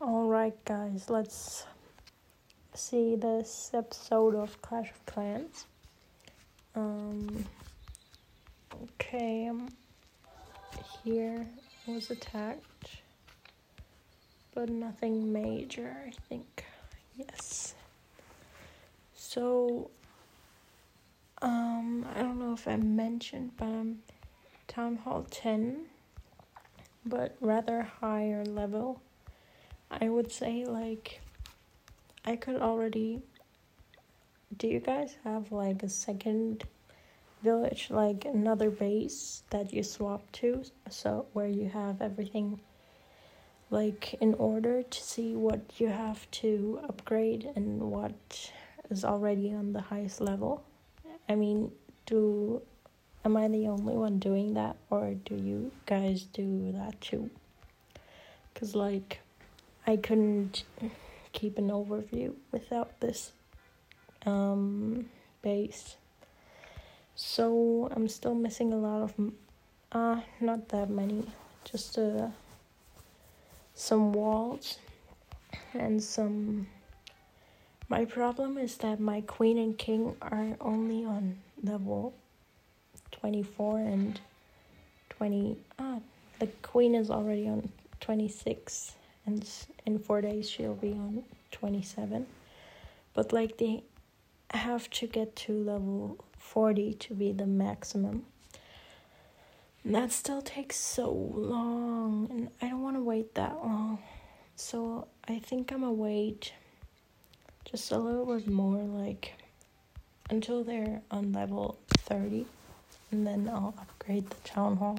Alright, guys, let's see this episode of Clash of Clans. Um, okay, I'm here was attacked, but nothing major, I think. Yes. So, um, I don't know if I mentioned, but I'm Town Hall 10, but rather higher level. I would say, like, I could already. Do you guys have like a second village, like another base that you swap to? So, where you have everything like in order to see what you have to upgrade and what is already on the highest level? I mean, do am I the only one doing that or do you guys do that too? Cuz like I couldn't keep an overview without this um base. So I'm still missing a lot of uh not that many, just uh some walls and some my problem is that my queen and king are only on level 24 and 20 ah the queen is already on 26 and in four days she'll be on 27 but like they have to get to level 40 to be the maximum. And that still takes so long and i don't want to wait that long. So i think i'm gonna wait just a little bit more like until they're on level 30 and then i'll upgrade the town hall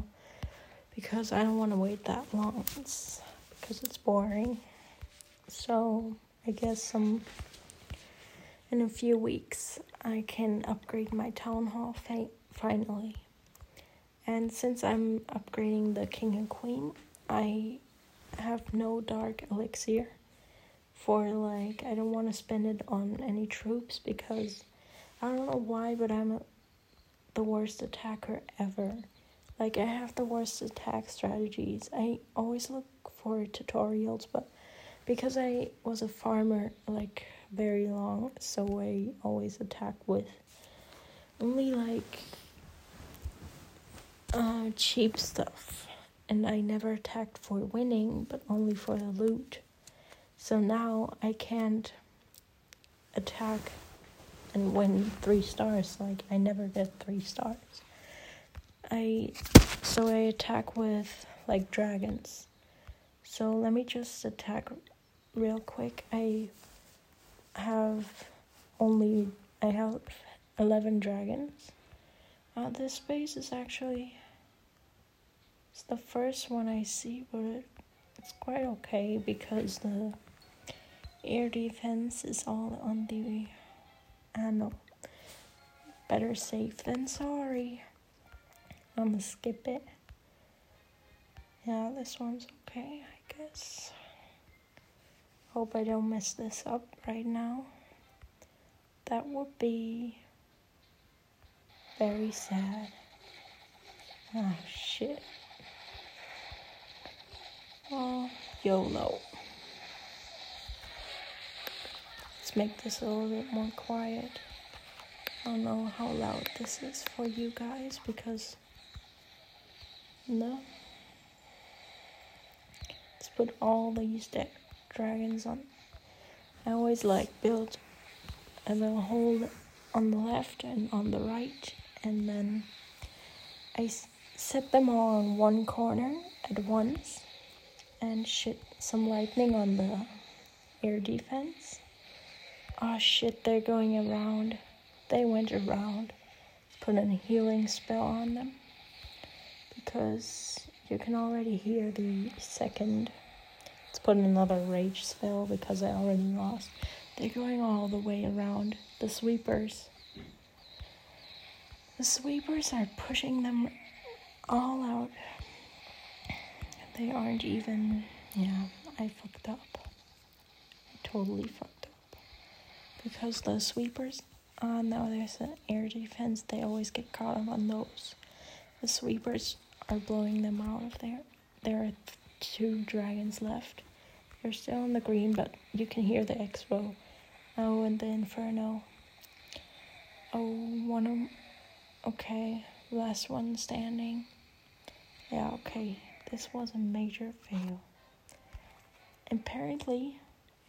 because i don't want to wait that long because it's boring. So I guess some in a few weeks I can upgrade my town hall fa- finally. And since I'm upgrading the king and queen, I have no dark elixir for like I don't want to spend it on any troops because I don't know why, but I'm a, the worst attacker ever. Like I have the worst attack strategies. I always look for tutorials, but because I was a farmer like very long, so I always attack with only like uh, cheap stuff, and I never attacked for winning, but only for the loot. So now I can't attack and win three stars. Like I never get three stars. I so I attack with like dragons so let me just attack real quick. I have only I have 11 dragons. Uh, this base is actually it's the first one I see, but it, it's quite okay because the air defense is all on the know better safe than sorry. I'm gonna skip it. Yeah, this one's okay guess. Hope I don't mess this up right now. That would be very sad. Oh shit. Oh, YOLO. Let's make this a little bit more quiet. I don't know how loud this is for you guys because no put all these dragons on. I always like build a little hole on the left and on the right, and then I set them all on one corner at once and shit some lightning on the air defense. Oh shit, they're going around. They went around. Put a healing spell on them because you can already hear the second Let's put another rage spell because I already lost. They're going all the way around the sweepers. The sweepers are pushing them all out. They aren't even. Yeah, I fucked up. I totally fucked up. Because the sweepers. Uh, now there's an air defense. They always get caught up on those. The sweepers are blowing them out of there. There are two dragons left. You're still in the green, but you can hear the expo. Oh, and the inferno. Oh, one of. Okay, last one standing. Yeah, okay. This was a major fail. Apparently,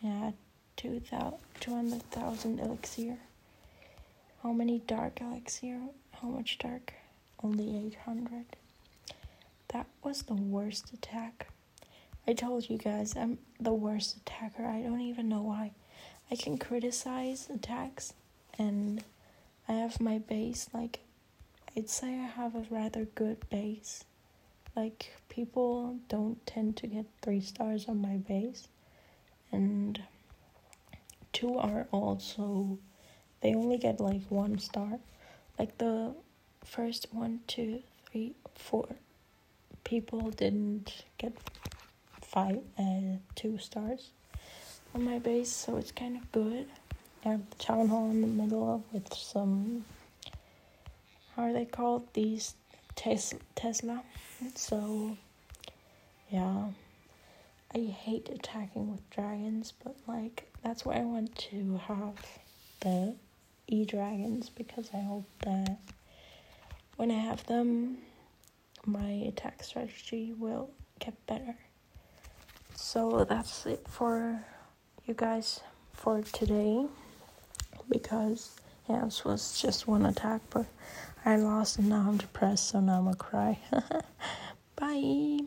yeah, 200,000 elixir. How many dark elixir? How much dark? Only 800. That was the worst attack. I told you guys I'm the worst attacker. I don't even know why. I can criticize attacks and I have my base like I'd say I have a rather good base. Like people don't tend to get 3 stars on my base and two are also they only get like one star. Like the first one, two, three, four people didn't get five uh two stars on my base, so it's kind of good. I have the town hall in the middle with some how are they called these tes- Tesla. So yeah, I hate attacking with dragons, but like that's why I want to have the e dragons because I hope that when I have them, my attack strategy will get better. So that's it for you guys for today because yeah, was just one attack, but I lost and now I'm depressed, so now I'm gonna cry. Bye.